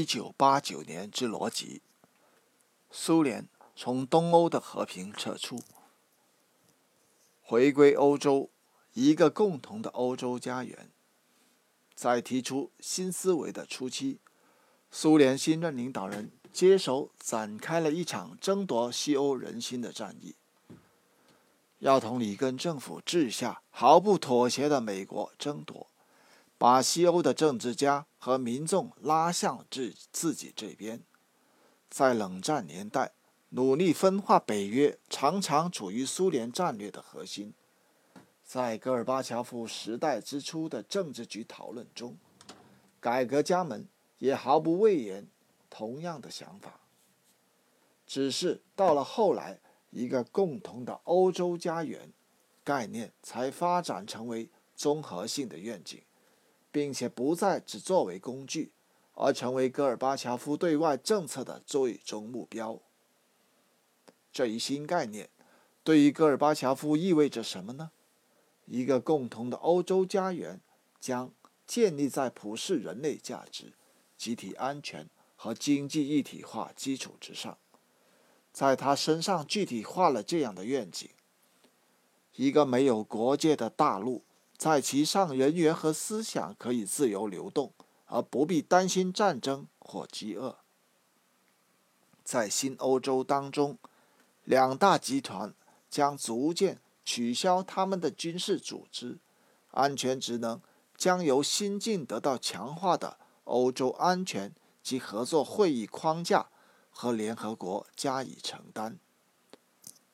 一九八九年之逻辑：苏联从东欧的和平撤出，回归欧洲，一个共同的欧洲家园。在提出新思维的初期，苏联新任领导人接手展开了一场争夺西欧人心的战役，要同里根政府治下毫不妥协的美国争夺。把西欧的政治家和民众拉向自自己这边，在冷战年代，努力分化北约常常处于苏联战略的核心。在戈尔巴乔夫时代之初的政治局讨论中，改革家们也毫不讳言同样的想法。只是到了后来，一个共同的欧洲家园概念才发展成为综合性的愿景。并且不再只作为工具，而成为戈尔巴乔夫对外政策的最终目标。这一新概念对于戈尔巴乔夫意味着什么呢？一个共同的欧洲家园将建立在普世人类价值、集体安全和经济一体化基础之上。在他身上具体化了这样的愿景：一个没有国界的大陆。在其上，人员和思想可以自由流动，而不必担心战争或饥饿。在新欧洲当中，两大集团将逐渐取消他们的军事组织，安全职能将由新近得到强化的欧洲安全及合作会议框架和联合国加以承担。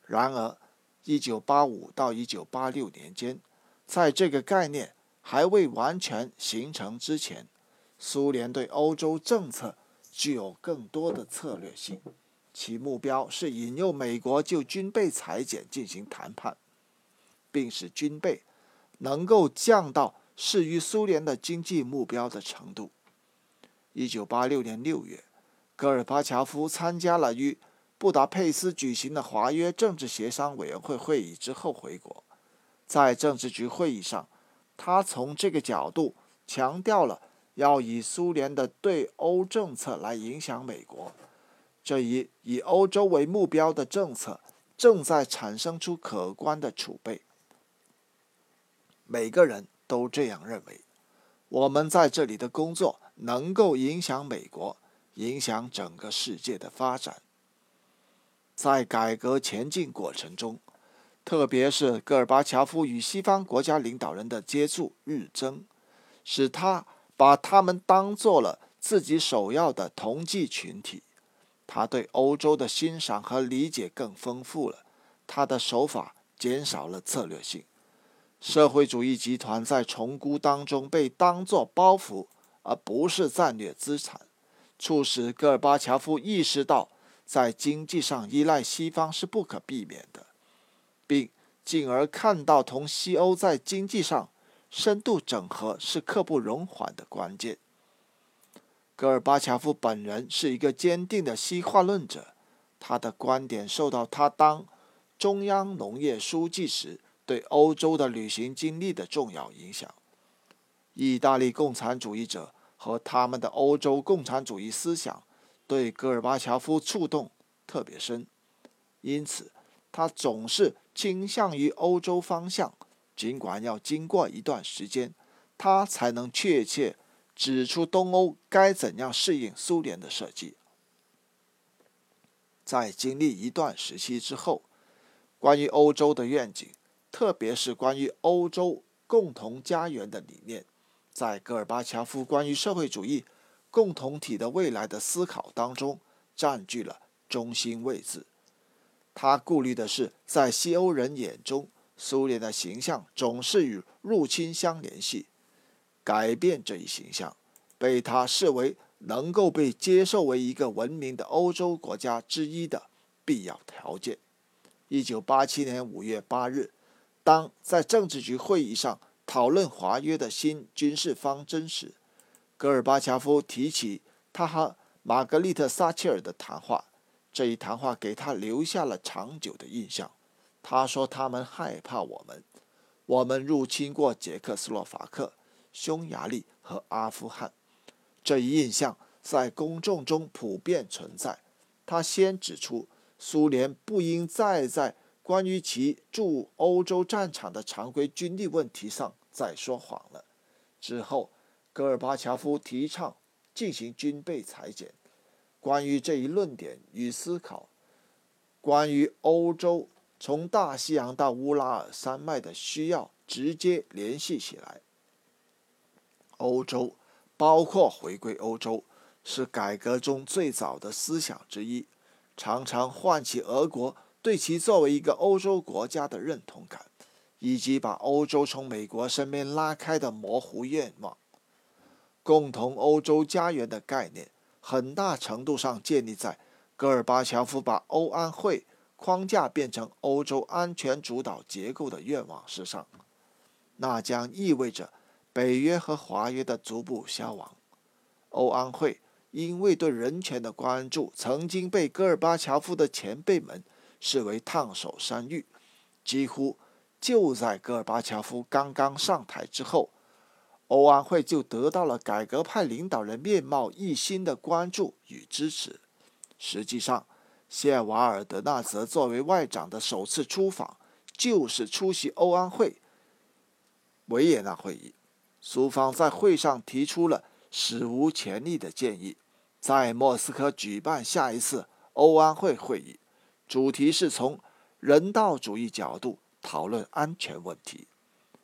然而，1985到1986年间。在这个概念还未完全形成之前，苏联对欧洲政策具有更多的策略性，其目标是引诱美国就军备裁减进行谈判，并使军备能够降到适于苏联的经济目标的程度。一九八六年六月，戈尔巴乔夫参加了于布达佩斯举行的华约政治协商委员会会议之后回国。在政治局会议上，他从这个角度强调了要以苏联的对欧政策来影响美国。这一以欧洲为目标的政策正在产生出可观的储备。每个人都这样认为。我们在这里的工作能够影响美国，影响整个世界的发展。在改革前进过程中。特别是戈尔巴乔夫与西方国家领导人的接触日增，使他把他们当做了自己首要的同济群体。他对欧洲的欣赏和理解更丰富了，他的手法减少了策略性。社会主义集团在重估当中被当作包袱，而不是战略资产，促使戈尔巴乔夫意识到，在经济上依赖西方是不可避免的。并进而看到同西欧在经济上深度整合是刻不容缓的关键。戈尔巴乔夫本人是一个坚定的西化论者，他的观点受到他当中央农业书记时对欧洲的旅行经历的重要影响。意大利共产主义者和他们的欧洲共产主义思想对戈尔巴乔夫触动特别深，因此他总是。倾向于欧洲方向，尽管要经过一段时间，他才能确切指出东欧该怎样适应苏联的设计。在经历一段时期之后，关于欧洲的愿景，特别是关于欧洲共同家园的理念，在戈尔巴乔夫关于社会主义共同体的未来的思考当中，占据了中心位置。他顾虑的是，在西欧人眼中，苏联的形象总是与入侵相联系。改变这一形象，被他视为能够被接受为一个文明的欧洲国家之一的必要条件。一九八七年五月八日，当在政治局会议上讨论华约的新军事方针时，戈尔巴乔夫提起他和玛格丽特·撒切尔的谈话。这一谈话给他留下了长久的印象。他说：“他们害怕我们，我们入侵过捷克斯洛伐克、匈牙利和阿富汗。”这一印象在公众中普遍存在。他先指出，苏联不应再在关于其驻欧洲战场的常规军力问题上再说谎了。之后，戈尔巴乔夫提倡进行军备裁减。关于这一论点与思考，关于欧洲从大西洋到乌拉尔山脉的需要直接联系起来。欧洲，包括回归欧洲，是改革中最早的思想之一，常常唤起俄国对其作为一个欧洲国家的认同感，以及把欧洲从美国身边拉开的模糊愿望。共同欧洲家园的概念。很大程度上建立在戈尔巴乔夫把欧安会框架变成欧洲安全主导结构的愿望之上，那将意味着北约和华约的逐步消亡。欧安会因为对人权的关注，曾经被戈尔巴乔夫的前辈们视为烫手山芋，几乎就在戈尔巴乔夫刚刚上台之后。欧安会就得到了改革派领导人面貌一新的关注与支持。实际上，谢瓦尔德纳泽作为外长的首次出访，就是出席欧安会维也纳会议。苏方在会上提出了史无前例的建议，在莫斯科举办下一次欧安会会议，主题是从人道主义角度讨论安全问题。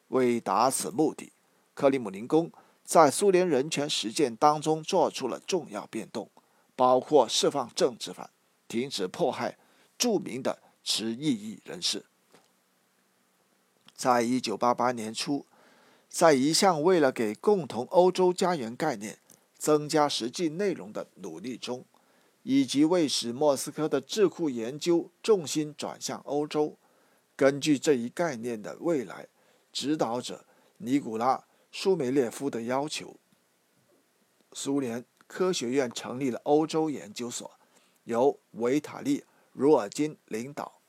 为达此目的。克里姆林宫在苏联人权实践当中做出了重要变动，包括释放政治犯、停止迫害著名的持异议人士。在一九八八年初，在一项为了给共同欧洲家园概念增加实际内容的努力中，以及为使莫斯科的智库研究重心转向欧洲，根据这一概念的未来指导者尼古拉。舒梅列夫的要求，苏联科学院成立了欧洲研究所，由维塔利·茹尔金领导。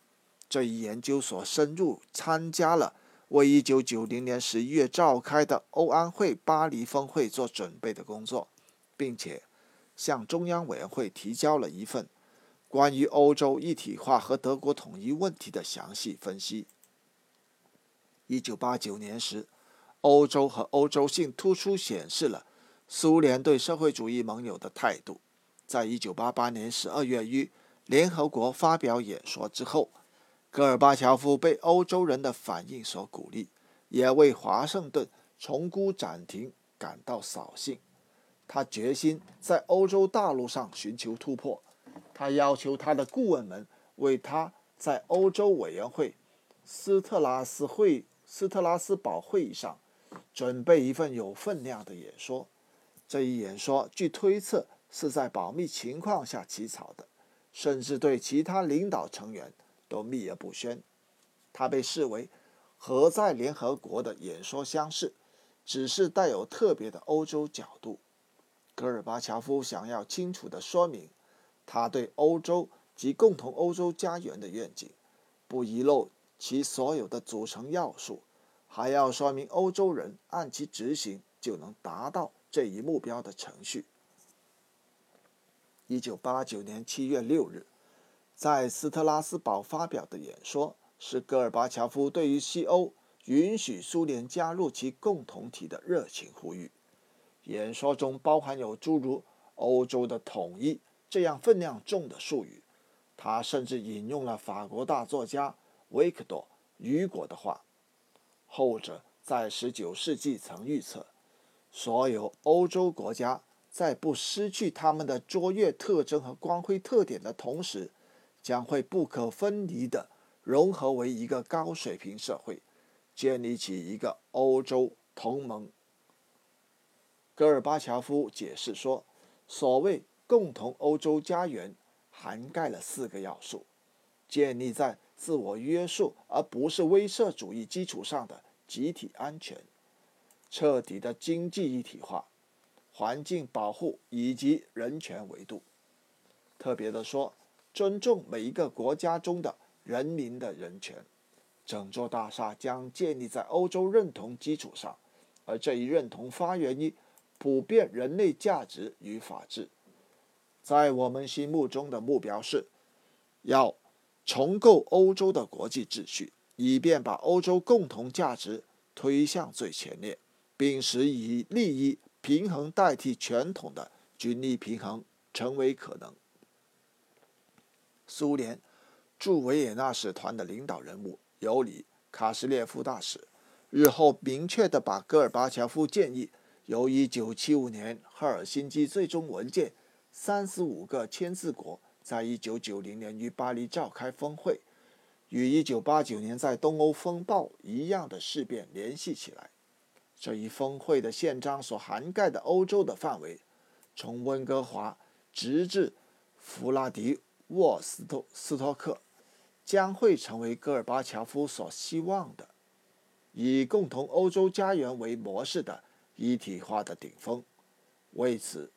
这一研究所深入参加了为1990年11月召开的欧安会巴黎峰会做准备的工作，并且向中央委员会提交了一份关于欧洲一体化和德国统一问题的详细分析。1989年时。欧洲和欧洲性突出显示了苏联对社会主义盟友的态度。在一九八八年十二月于联合国发表演说之后，戈尔巴乔夫被欧洲人的反应所鼓励，也为华盛顿重估暂停感到扫兴。他决心在欧洲大陆上寻求突破。他要求他的顾问们为他在欧洲委员会斯特拉斯会斯特拉斯堡会议上。准备一份有分量的演说。这一演说据推测是在保密情况下起草的，甚至对其他领导成员都秘而不宣。它被视为和在联合国的演说相似，只是带有特别的欧洲角度。戈尔巴乔夫想要清楚地说明他对欧洲及共同欧洲家园的愿景，不遗漏其所有的组成要素。还要说明欧洲人按其执行就能达到这一目标的程序。一九八九年七月六日，在斯特拉斯堡发表的演说是戈尔巴乔夫对于西欧允许苏联加入其共同体的热情呼吁。演说中包含有诸如“欧洲的统一”这样分量重的术语。他甚至引用了法国大作家维克多·雨果的话。后者在19世纪曾预测，所有欧洲国家在不失去他们的卓越特征和光辉特点的同时，将会不可分离地融合为一个高水平社会，建立起一个欧洲同盟。戈尔巴乔夫解释说，所谓共同欧洲家园涵盖了四个要素：建立在。自我约束，而不是威慑主义基础上的集体安全，彻底的经济一体化，环境保护以及人权维度。特别的说，尊重每一个国家中的人民的人权。整座大厦将建立在欧洲认同基础上，而这一认同发源于普遍人类价值与法治。在我们心目中的目标是，要重构欧洲的国际秩序，以便把欧洲共同价值推向最前列，并使以利益平衡代替传统的军力平衡成为可能。苏联驻维也纳使团的领导人物尤里·卡什列夫大使日后明确地把戈尔巴乔夫建议由1975年赫尔辛基最终文件三十五个签字国在1990年于巴黎召开峰会，与1989年在东欧风暴一样的事变联系起来。这一峰会的宪章所涵盖的欧洲的范围，从温哥华直至弗拉迪。沃斯托斯托克将会成为戈尔巴乔夫所希望的以共同欧洲家园为模式的一体化的顶峰。为此，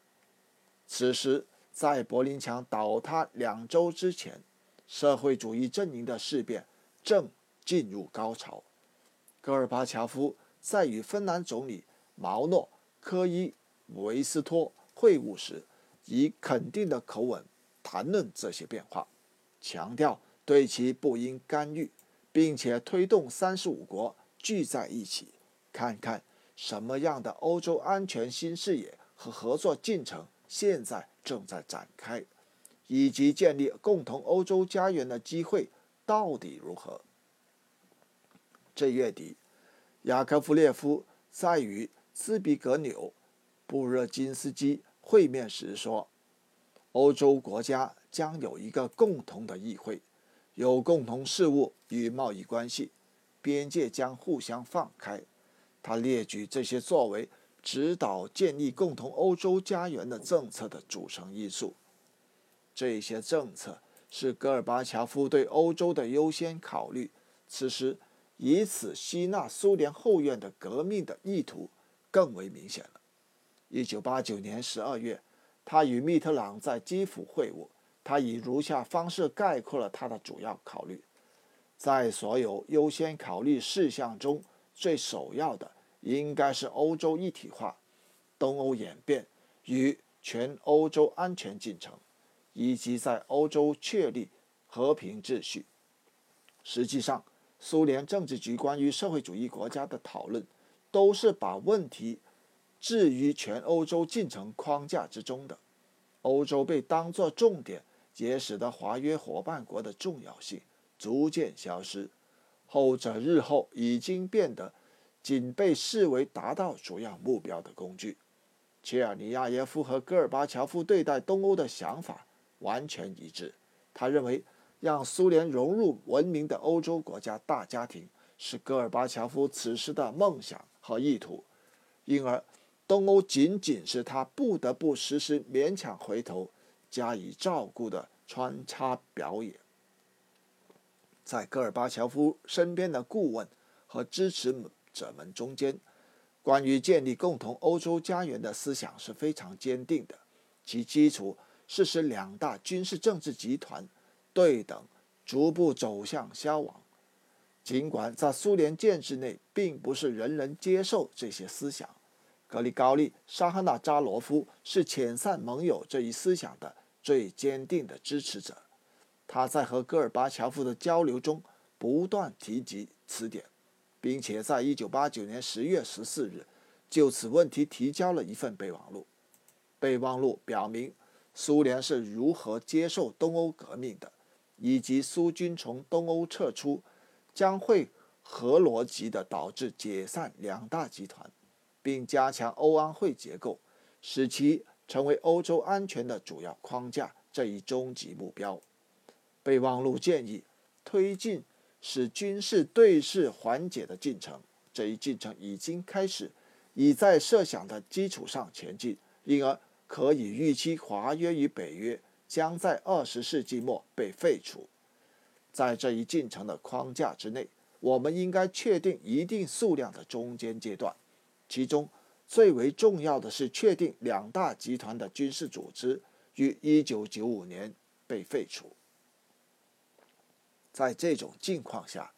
此时在柏林墙倒塌两周之前，社会主义阵营的事变正进入高潮。戈尔巴乔夫在与芬兰总理毛诺科伊维斯托会晤时，以肯定的口吻。谈论这些变化，强调对其不应干预，并且推动三十五国聚在一起，看看什么样的欧洲安全新视野和合作进程现在正在展开，以及建立共同欧洲家园的机会到底如何。这月底，雅科夫列夫在与斯比格纽·布热津斯基会面时说。欧洲国家将有一个共同的议会，有共同事务与贸易关系，边界将互相放开。他列举这些作为指导建立共同欧洲家园的政策的组成因素。这些政策是戈尔巴乔夫对欧洲的优先考虑。此时，以此吸纳苏联后院的革命的意图更为明显了。一九八九年十二月。他与密特朗在基辅会晤，他以如下方式概括了他的主要考虑：在所有优先考虑事项中，最首要的应该是欧洲一体化、东欧演变与全欧洲安全进程，以及在欧洲确立和平秩序。实际上，苏联政治局关于社会主义国家的讨论，都是把问题。置于全欧洲进程框架之中的，欧洲被当作重点，也使得华约伙伴国的重要性逐渐消失。后者日后已经变得仅被视为达到主要目标的工具。切尔尼亚耶夫和戈尔巴乔夫对待东欧的想法完全一致。他认为，让苏联融入文明的欧洲国家大家庭是戈尔巴乔夫此时的梦想和意图，因而。东欧仅仅是他不得不时时勉强回头加以照顾的穿插表演。在戈尔巴乔夫身边的顾问和支持者们中间，关于建立共同欧洲家园的思想是非常坚定的，其基础是使两大军事政治集团对等逐步走向消亡。尽管在苏联建制内，并不是人人接受这些思想。格里高利·沙哈纳扎罗夫是遣散盟友这一思想的最坚定的支持者。他在和戈尔巴乔夫的交流中不断提及此点，并且在一九八九年十月十四日就此问题提交了一份备忘录。备忘录表明，苏联是如何接受东欧革命的，以及苏军从东欧撤出将会合逻辑地导致解散两大集团。并加强欧安会结构，使其成为欧洲安全的主要框架这一终极目标。备忘录建议推进使军事对峙缓解的进程，这一进程已经开始，已在设想的基础上前进，因而可以预期华约与北约将在二十世纪末被废除。在这一进程的框架之内，我们应该确定一定数量的中间阶段。其中最为重要的是确定两大集团的军事组织于1995年被废除。在这种境况下，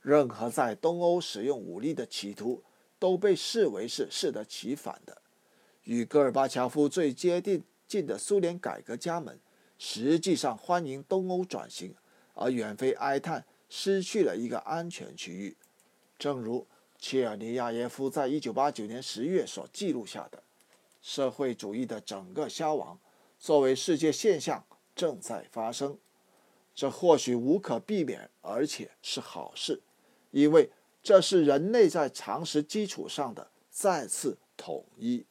任何在东欧使用武力的企图都被视为是适得其反的。与戈尔巴乔夫最接近的苏联改革家们，实际上欢迎东欧转型，而远非哀叹失去了一个安全区域。正如切尔尼亚耶夫在一九八九年十月所记录下的，社会主义的整个消亡，作为世界现象正在发生。这或许无可避免，而且是好事，因为这是人类在常识基础上的再次统一。